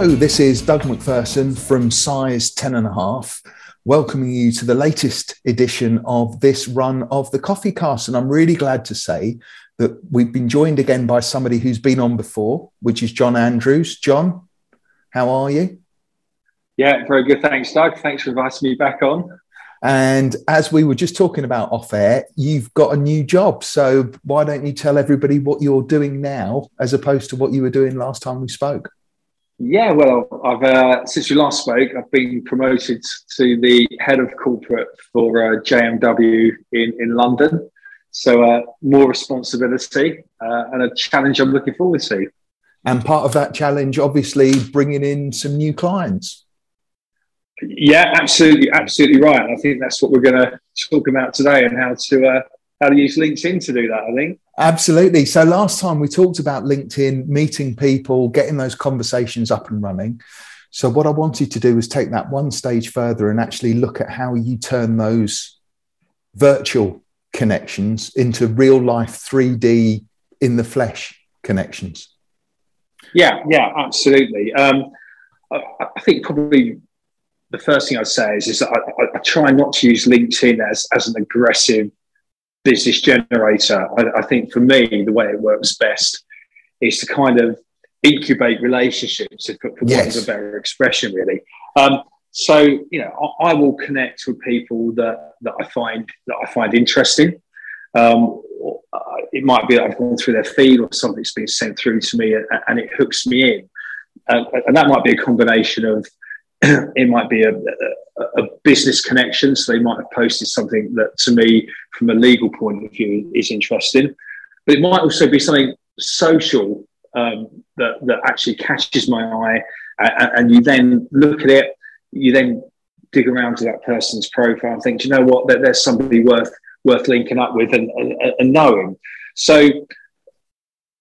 Hello, this is Doug McPherson from Size 10 and a half, welcoming you to the latest edition of this run of the Coffee Cast. And I'm really glad to say that we've been joined again by somebody who's been on before, which is John Andrews. John, how are you? Yeah, very good. Thanks, Doug. Thanks for inviting me back on. And as we were just talking about off air, you've got a new job. So why don't you tell everybody what you're doing now as opposed to what you were doing last time we spoke? Yeah, well, I've uh, since we last spoke, I've been promoted to the head of corporate for uh, JMW in, in London. So uh, more responsibility uh, and a challenge I'm looking forward to. And part of that challenge, obviously, bringing in some new clients. Yeah, absolutely, absolutely right. I think that's what we're going to talk about today, and how to uh, how to use LinkedIn to do that. I think absolutely. So last time we talked about LinkedIn, meeting people, getting those conversations up and running. So what I wanted to do was take that one stage further and actually look at how you turn those virtual connections into real life 3D in the flesh connections. Yeah, yeah, absolutely. Um, I, I think probably the first thing I'd say is, is that I, I, try not to use LinkedIn as, as an aggressive business generator. I, I, think for me, the way it works best is to kind of incubate relationships, for, for yes. want of a better expression, really. Um, so, you know, I, I, will connect with people that, that I find that I find interesting. Um, it might be that I've gone through their feed or something's been sent through to me and, and it hooks me in. Uh, and that might be a combination of it might be a, a, a, business connection. So they might have posted something that to me, from a legal point of view, is interesting. But it might also be something social um, that, that actually catches my eye. And, and, you then look at it, you then dig around to that person's profile and think, do you know what, that there's somebody worth worth linking up with and, and, and knowing. So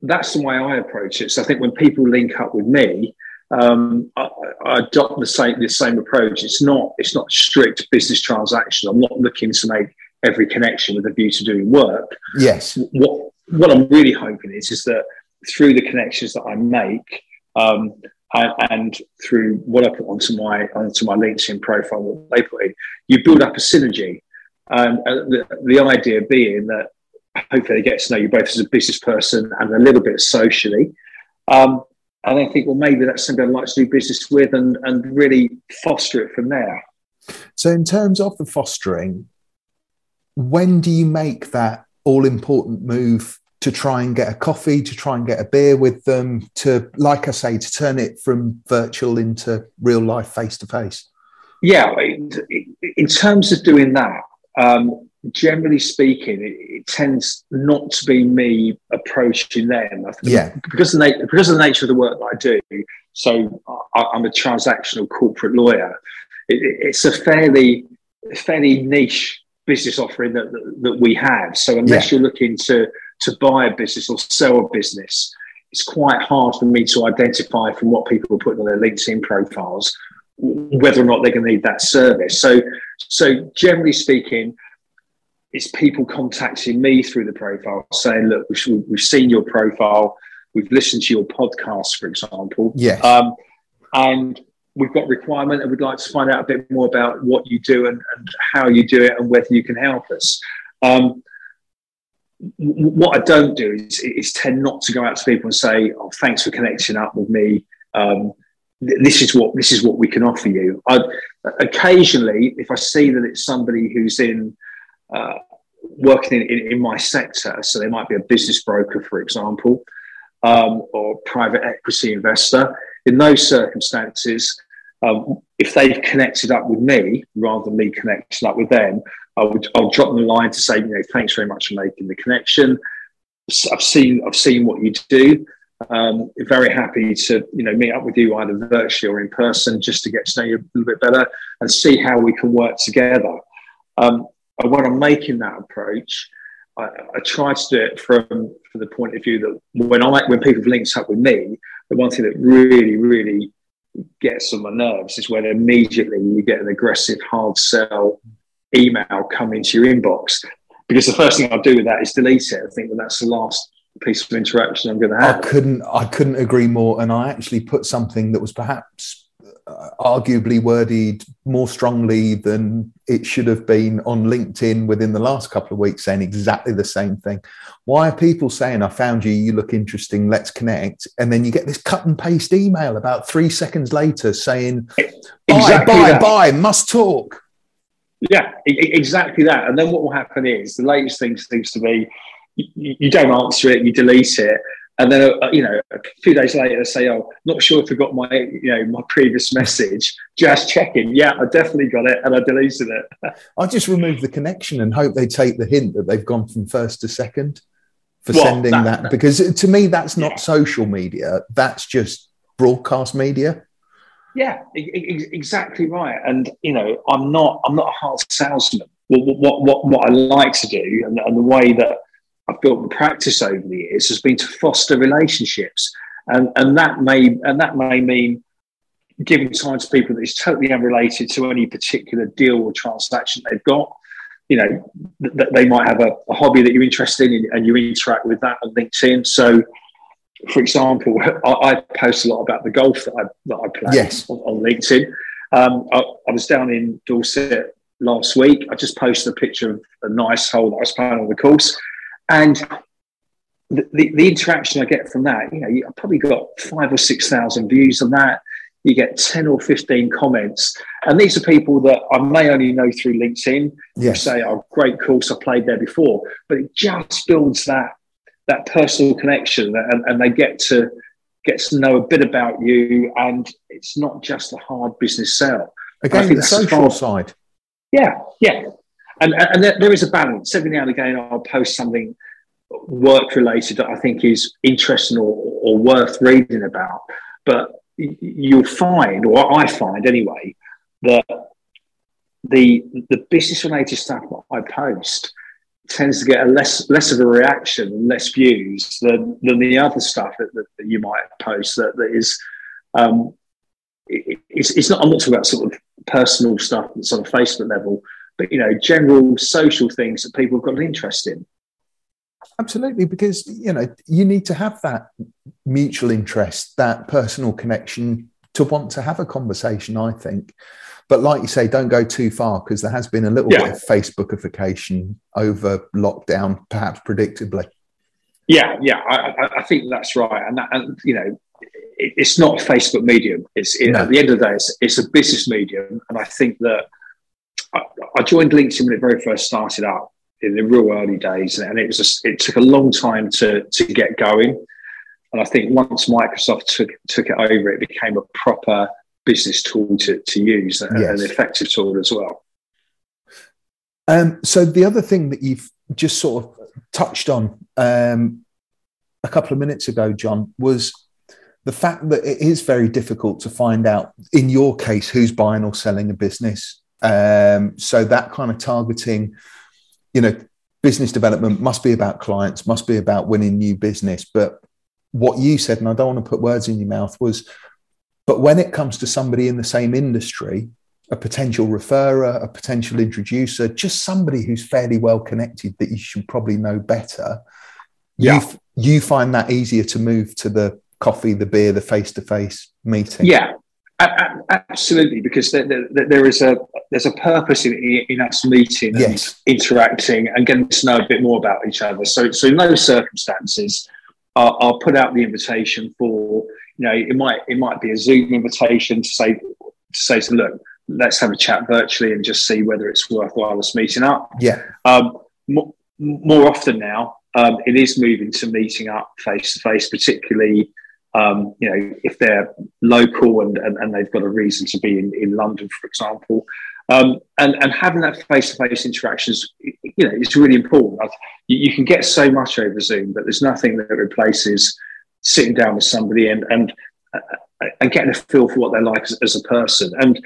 that's the way I approach it. So I think when people link up with me, um, I, I, adopt the same the same approach. It's not it's not strict business transaction. I'm not looking to make every connection with a view to doing work. Yes. What what I'm really hoping is is that through the connections that I make. Um, and, and, through what I put onto my onto my LinkedIn profile, what they put in, you build up a synergy. Um, the, the idea being that hopefully they get to know you both as a business person and a little bit socially. Um, and I think, well, maybe that's somebody I'd like to do business with and, and really foster it from there. So, in terms of the fostering, when do you make that all important move to try and get a coffee, to try and get a beer with them, to, like I say, to turn it from virtual into real life face to face? Yeah, in terms of doing that, um, generally speaking, it, it, tends not to be me approaching them. yeah. Because of, the, because of the nature of the work that I do, so I, am a transactional corporate lawyer. It, it's a fairly, fairly niche business offering that, that, that we have. So unless yeah. you're looking to, to buy a business or sell a business, it's quite hard for me to identify from what people are putting on their LinkedIn profiles whether or not they're going to need that service. So, so generally speaking, it's people contacting me through the profile saying, look, we've, we've seen your profile, we've listened to your podcast, for example. Um, and we've got requirement and we'd like to find out a bit more about what you do and, and how you do it and whether you can help us. Um, what I don't do is, is, tend not to go out to people and say, oh, thanks for connecting up with me. Um, this is what this is what we can offer you. I, occasionally, if I see that it's somebody who's in uh, working in, in, in, my sector, so they might be a business broker, for example, um, or private equity investor. In those circumstances, um, if they've connected up with me rather than me connecting up with them, I would I'll drop them a line to say, you know, thanks very much for making the connection. I've seen I've seen what you do. Um, very happy to you know meet up with you either virtually or in person just to get to know you a little bit better and see how we can work together. Um, when I'm making that approach, I, I, try to do it from from the point of view that when I when people have linked up with me, the one thing that really really gets on my nerves is when immediately you get an aggressive hard sell email come into your inbox because the first thing I'll do with that is delete it. I think well, that's the last piece of interaction I'm going to have. I couldn't, I couldn't agree more. And I actually put something that was perhaps uh, arguably worded more strongly than it should have been on LinkedIn within the last couple of weeks, saying exactly the same thing. Why are people saying, I found you, you look interesting, let's connect? And then you get this cut and paste email about three seconds later saying, exactly buy, buy, buy, must talk. Yeah, exactly that. And then what will happen is the latest thing seems to be you, you don't answer it, you delete it, and then uh, you know a few days later they say, "Oh, not sure if I got my you know my previous message." Just checking. Yeah, I definitely got it, and I deleted it. I just remove the connection and hope they take the hint that they've gone from first to second for well, sending that, that, because to me that's not yeah. social media. That's just broadcast media. Yeah, exactly right. And you know, I'm not I'm not a hard salesman. What what what, what I like to do, and, and the way that I've built the practice over the years has been to foster relationships, and and that may and that may mean giving time to people that is totally unrelated to any particular deal or transaction they've got. You know, th- they might have a, a, hobby that you're interested in, and you interact with that on LinkedIn. So, for example, I, I post a lot about the golf that I that I play yes. on, on, LinkedIn. Um, I, I was down in Dorset last week. I just posted a picture of a nice hole that I was playing on the course. And the, the, the, interaction I get from that, you know, I've probably got five or 6,000 views on that. You get 10 or 15 comments. And these are people that I may only know through LinkedIn yes. who say, oh, great course, I played there before. But it just builds that, that personal connection and, and they get to, get to know a bit about you. And it's not just a hard business sell. Again, the social side. Yeah, yeah and, and there is a balance. Every now and again, I'll post something work related that I think is interesting or, or worth reading about. But you'll find, or I find anyway, that the the business related stuff I post tends to get a less less of a reaction and less views than, than the other stuff that, that, that you might post that, that is um, it, it's, it's not I'm not talking about sort of personal stuff that's on a Facebook level, but you know, general social things that people have got an interest in. Absolutely, because you know you need to have that mutual interest, that personal connection to want to have a conversation. I think, but like you say, don't go too far because there has been a little yeah. bit of Facebookification over lockdown, perhaps predictably. Yeah, yeah, I, I think that's right, and that, and you know, it, it's not a Facebook medium. It's it, no. at the end of the day, it's, it's a business medium, and I think that I, I joined LinkedIn when it very first started out in the real early days, and it was it took a long time to to get going. And I think once Microsoft took took it over, it became a proper business tool to, to use and yes. an effective tool as well. Um, so the other thing that you've just sort of touched on um, a couple of minutes ago, John, was the fact that it is very difficult to find out, in your case, who's buying or selling a business. Um, so that kind of targeting, you know, business development must be about clients, must be about winning new business. But what you said, and I don't want to put words in your mouth, was, but when it comes to somebody in the same industry, a potential referrer, a potential introducer, just somebody who's fairly well connected that you should probably know better. Yeah. You, you find that easier to move to the coffee, the beer, the face to face meeting. Yeah, Absolutely, because there, there, there is a there's a purpose in, in us meeting and yes. interacting and getting to know a bit more about each other. So, so in those circumstances, I'll, I'll put out the invitation for you know it might it might be a Zoom invitation to say to say to look let's have a chat virtually and just see whether it's worthwhile us meeting up. Yeah. Um, more, more often now, um, it is moving to meeting up face to face, particularly um, you know, if they're local and, and, and, they've got a reason to be in, in London, for example. Um, and, and having that face-to-face interactions, you know, is really important. You, you, can get so much over Zoom, but there's nothing that replaces sitting down with somebody and and uh, and getting a feel for what they're like as, as a person. And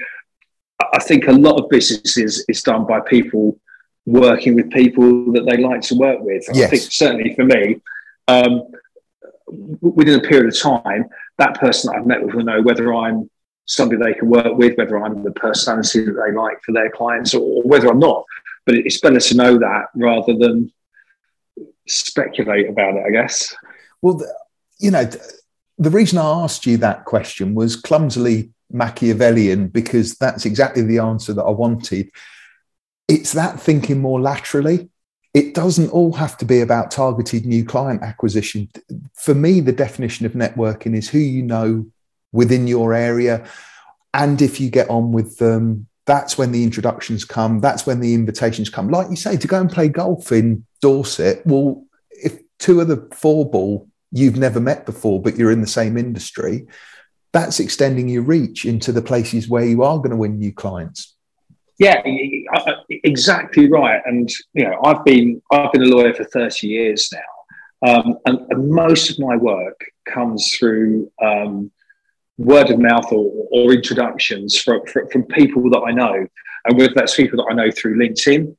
I think a lot of business is, is done by people working with people that they like to work with. Yes. I think certainly for me, um, within a period of time, that person that I've met with will know whether I'm somebody they can work with, whether I'm the personality that they like for their clients, or, whether I'm not. But it's better to know that rather than speculate about it, I guess. Well, you know, the reason I asked you that question was clumsily Machiavellian because that's exactly the answer that I wanted. It's that thinking more laterally. It doesn't all have to be about targeted new client acquisition. For me, the definition of networking is who you know within your area. And if you get on with them, that's when the introductions come. That's when the invitations come. Like you say, to go and play golf in Dorset, well, if two of the four ball you've never met before, but you're in the same industry, that's extending your reach into the places where you are going to win new clients. Yeah, exactly right. And you know, I've been I've been a lawyer for thirty years now, um, and, and, most of my work comes through um, word of mouth or, or introductions from, from, from people that I know, and whether that's people that I know through LinkedIn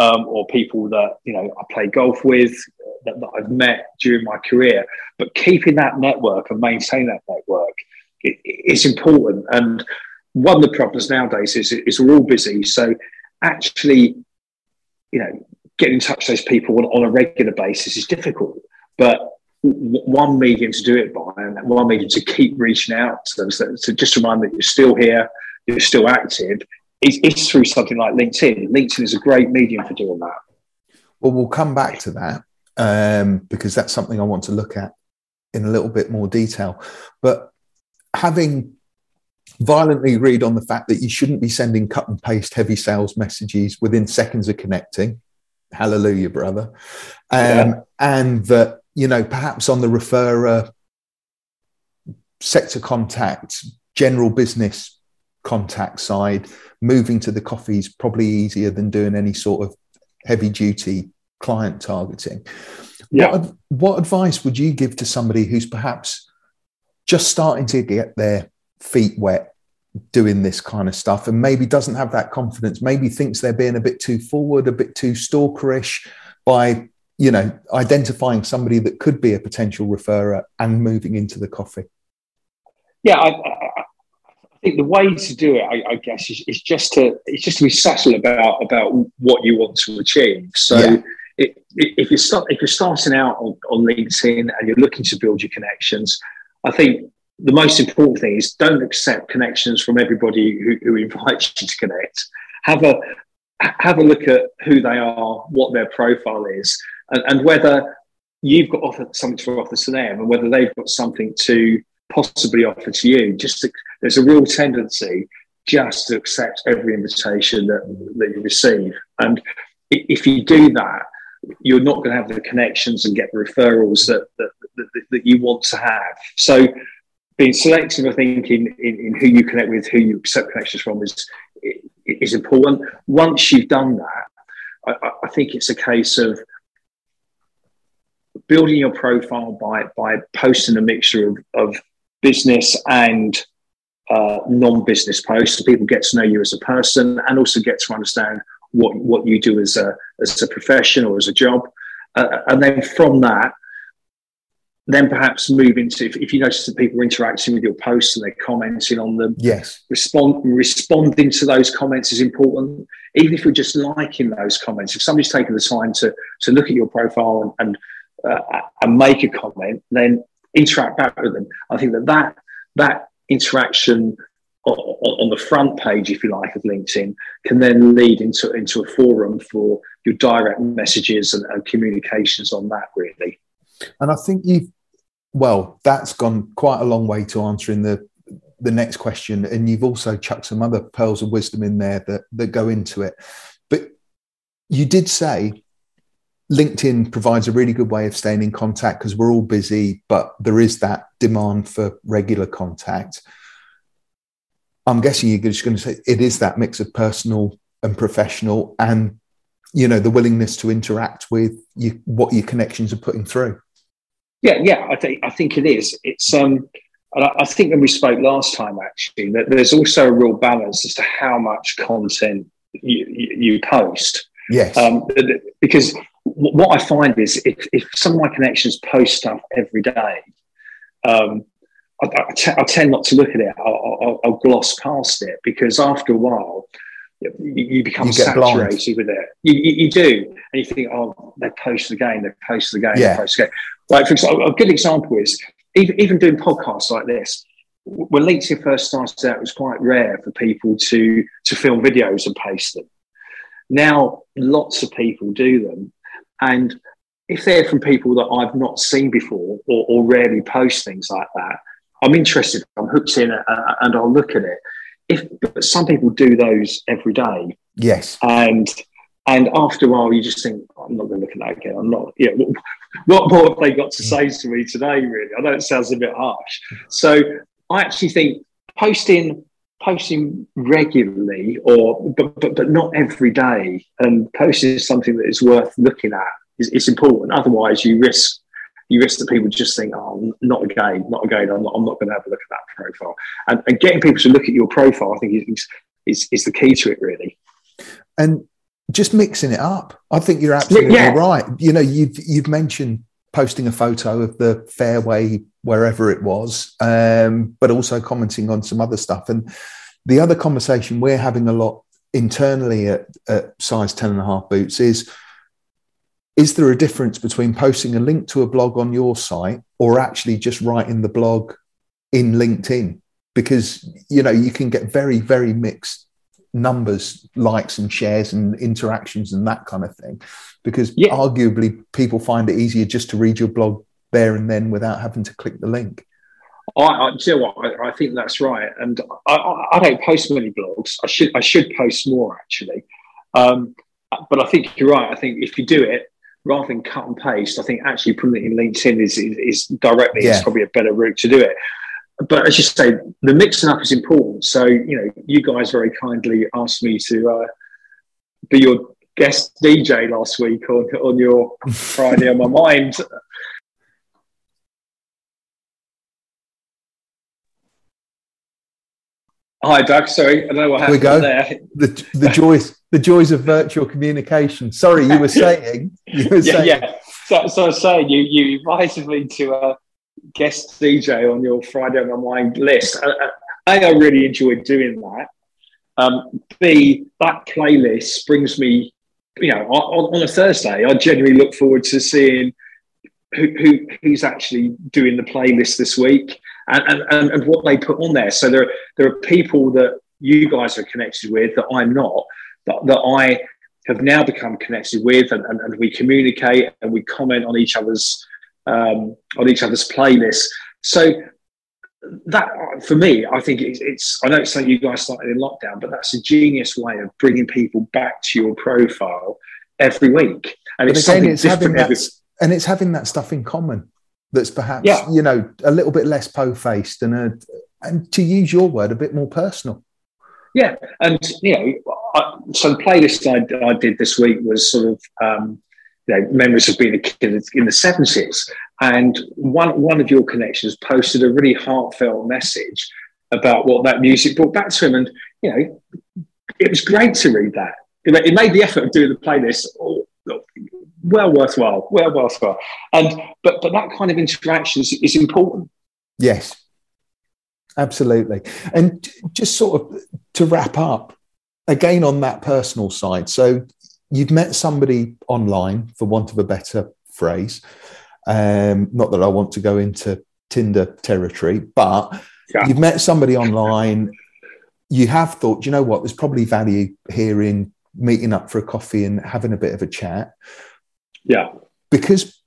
um, or people that you know I play golf with that, that, I've met during my career. But keeping that network and maintaining that network it, is important. And one of the problems nowadays is is we're all busy, so actually, you know, getting in touch with those people on, on a regular basis is difficult. But one medium to do it by and one medium to keep reaching out to them. So, to just remind them that you're still here you're still active is, is through something like linkedin. Linkedin is a great medium for doing that. Well we'll come back to that um, because that's something i want to look at in a little bit more detail. But having violently agreed on the fact that you shouldn't be sending cut and paste heavy sales messages within seconds of connecting hallelujah brother um, yeah. and that you know, perhaps on the referrer, sector contact, general business contact side, moving to the coffee is probably easier than doing any sort of heavy duty client targeting. Yeah. What, what advice would you give to somebody who's perhaps just starting to get their feet wet doing this kind of stuff and maybe doesn't have that confidence, maybe thinks they're being a bit too forward, a bit too stalkerish by you know, identifying somebody that could be a potential referrer and moving into the coffee? Yeah, I, I think the way to do it, I, I, guess, is, is just to it's just to be subtle about about what you want to achieve. So. Yeah. It, it, if you start, if you're starting out on, on LinkedIn and you're looking to build your connections, I think the most important thing is don't accept connections from everybody who, who, invites you to connect. Have a have a look at who they are, what their profile is, and, and whether you've got offer, something to offer to them and whether they've got something to possibly offer to you. Just to, there's a real tendency just to accept every invitation that, that you receive. And if you do that, you're not going to have the connections and get the referrals that, that, that, that you want to have. So being selective, I think, in, in, in, who you connect with, who you accept connections from is, is important. Once you've done that, I, I think it's a case of building your profile by by posting a mixture of, of business and uh, non-business posts, so people get to know you as a person and also get to understand what what you do as a as a profession or as a job, uh, and then from that, then perhaps move into if, if, you notice that people are interacting with your posts and they're commenting on them. Yes, respond responding to those comments is important. Even if you're just liking those comments, if somebody's taken the time to to look at your profile and, and uh, and make a comment, then interact back with them. I think that that, that interaction on, on the front page, if you like, of LinkedIn can then lead into, into a forum for your direct messages and, and communications on that, really. And I think you've, well, that's gone quite a long way to answering the the next question, and you've also chucked some other pearls of wisdom in there that that go into it. But you did say LinkedIn provides a really good way of staying in contact because we're all busy, but there is that demand for regular contact. I'm guessing you're just going to say it is that mix of personal and professional, and you know the willingness to interact with you, what your connections are putting through. Yeah, yeah, I think I think it is. It's um, I think when we spoke last time, actually, that there's also a real balance as to how much content you, you, post. Yes, um, because what I find is if, if some of my connections post stuff every day, um, I, I, t- I tend not to look at it. I'll, I'll, I'll, gloss past it because after a while, you, become you saturated blind. with it. You, you, you, do, and you think, oh, they post the game, they post again, yeah. they post the game. Like for example, a good example is even, even doing podcasts like this. When LinkedIn first started out, it was quite rare for people to to film videos and post them. Now, lots of people do them, and if they're from people that I've not seen before or, or rarely post things like that, I'm interested. I'm hooked in, uh, and I'll look at it. If some people do those every day, yes, and and after a while, you just think, oh, I'm not going to look at that again. I'm not. Yeah, what, what more have they got to say to me today? Really, I know it sounds a bit harsh. So I actually think posting posting regularly, or but but, but not every day, and posting something that is worth looking at is, is important. Otherwise, you risk you risk that people just think, oh, not again, not again. I'm not, I'm not going to have a look at that profile. And, and getting people to look at your profile, I think, is, is, is the key to it, really. And just mixing it up. I think you're absolutely yeah. right. You know, you've you've mentioned posting a photo of the fairway wherever it was, um, but also commenting on some other stuff. And the other conversation we're having a lot internally at, at size 10 and a half boots is is there a difference between posting a link to a blog on your site or actually just writing the blog in LinkedIn? Because you know you can get very very mixed numbers, likes and shares and interactions and that kind of thing. Because yeah. arguably people find it easier just to read your blog there and then without having to click the link. I, I you know what? I, I, think that's right, and I, I, don't post many blogs. I should I should post more actually, um, but I think you're right. I think if you do it, rather than cut and paste, I think actually putting it in LinkedIn is, is, is directly yeah. is probably a better route to do it. But as you say, the mixing up is important. So, you know, you guys very kindly asked me to uh, be your guest DJ last week on, on your Friday on my mind. Hi, Doug. Sorry, I don't know what happened we go. there. The, the joys the joys of virtual communication. Sorry, you were saying. You were yeah, saying. yeah. So, so I was saying you you invited me to a guest DJ on your Friday on my mind list. A, I really enjoyed doing that. Um, B, that playlist brings me, you know, on, on a Thursday, I genuinely look forward to seeing who, who, who's actually doing the playlist this week and, and, and what they put on there. So there, there are people that you guys are connected with that I'm not, that, that I have now become connected with, and, and, and we communicate and we comment on each other's um, on each other's playlists. So that for me, I think it's, it's, I know it's something you guys started in lockdown, but that's a genius way of bringing people back to your profile every week. And but it's again, it's having that, and it's having that stuff in common that's perhaps yeah. you know a little bit less po-faced and a, and to use your word a bit more personal yeah and you know I, so the playlist I, I, did this week was sort of um, you know, memories of being a kid in the 70s and one, one of your connections posted a really heartfelt message about what that music brought back to him and you know it was great to read that it made the effort of doing the playlist well worthwhile, well worthwhile. And but but that kind of interaction is, is important. Yes, absolutely. And just sort of to wrap up again on that personal side. So you've met somebody online, for want of a better phrase. Um, not that I want to go into Tinder territory, but yeah. you've met somebody online. You have thought, you know what, there's probably value here in meeting up for a coffee and having a bit of a chat. Yeah. Because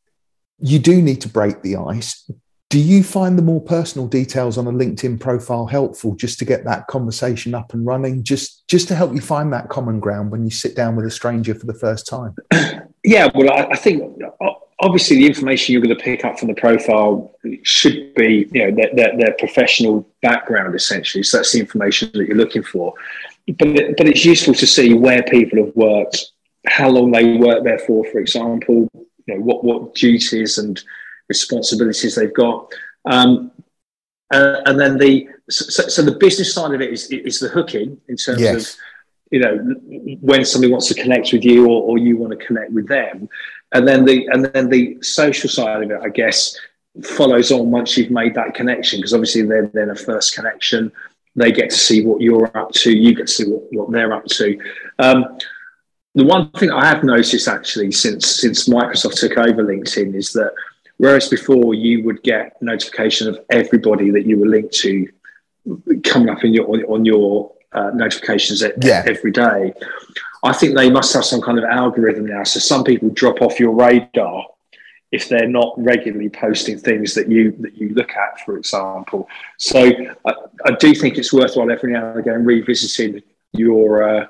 you do need to break the ice. Do you find the more personal details on a LinkedIn profile helpful just to get that conversation up and running, just just to help you find that common ground when you sit down with a stranger for the first time? Yeah, well, I, I think uh, obviously the information you're going to pick up from the profile should be, you know, their, their, their professional background essentially. So that's the information that you're looking for. But but it's useful to see where people have worked how long they work there for, for example, you know, what, what duties and responsibilities they've got. Um, uh, and then the so, so, the business side of it is, is the hooking in terms yes. of you know when somebody wants to connect with you or, or you want to connect with them and then the and then the social side of it i guess follows on once you've made that connection because obviously they're then a first connection they get to see what you're up to, you get to see what, what they're up to. Um, the one thing I have noticed actually since since Microsoft took over LinkedIn is that whereas before you would get notification of everybody that you were linked to coming up in your on your uh, notifications yeah. every day, I think they must have some kind of algorithm now. So some people drop off your radar if they're not regularly posting things that you that you look at, for example. So I, I do think it's worthwhile every now and again revisiting your uh,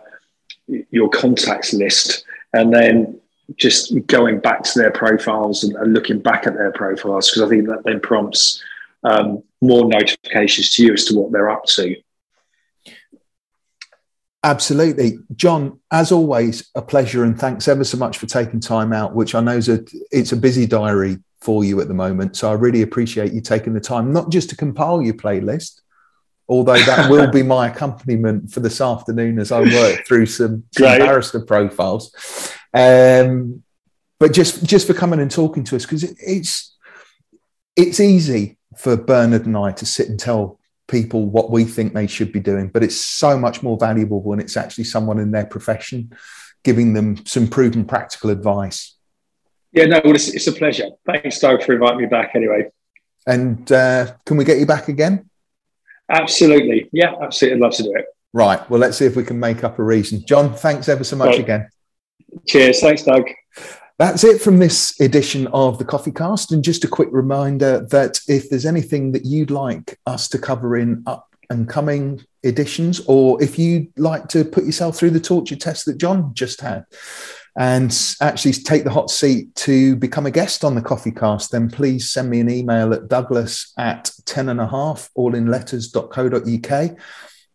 your contacts list and then just going back to their profiles and, and looking back at their profiles because I think that then prompts um, more notifications to you as to what they're up to. Absolutely. John, as always, a pleasure and thanks ever so much for taking time out, which I know is a it's a busy diary for you at the moment. So I really appreciate you taking the time, not just to compile your playlist, although that will be my accompaniment for this afternoon as I work through some, some barrister profiles. Um, but just just for coming and talking to us, because it, it's it's easy for Bernard and I to sit and tell people what we think they should be doing, but it's so much more valuable when it's actually someone in their profession giving them some proven practical advice. Yeah, no, well, it's, it's a pleasure. Thanks, Doug, for inviting me back anyway. And uh, can we get you back again? Absolutely. Yeah, absolutely. I'd love to do it. Right. Well, let's see if we can make up a reason. John, thanks ever so much right. again. Cheers. Thanks, Doug. That's it from this edition of the Coffee Cast. And just a quick reminder that if there's anything that you'd like us to cover in up and coming editions, or if you'd like to put yourself through the torture test that John just had and actually take the hot seat to become a guest on the Coffee Cast, then please send me an email at douglas at 10 and a half, all in letters.co.uk.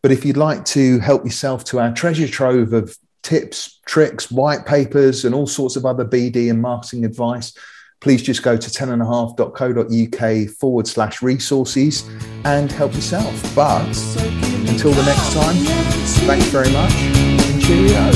But if you'd like to help yourself to our treasure trove of tips, tricks, white papers, and all sorts of other BD and marketing advice, please just go to 10.5.co.uk forward slash resources and help yourself. But until the next time, thanks very much and cheerio.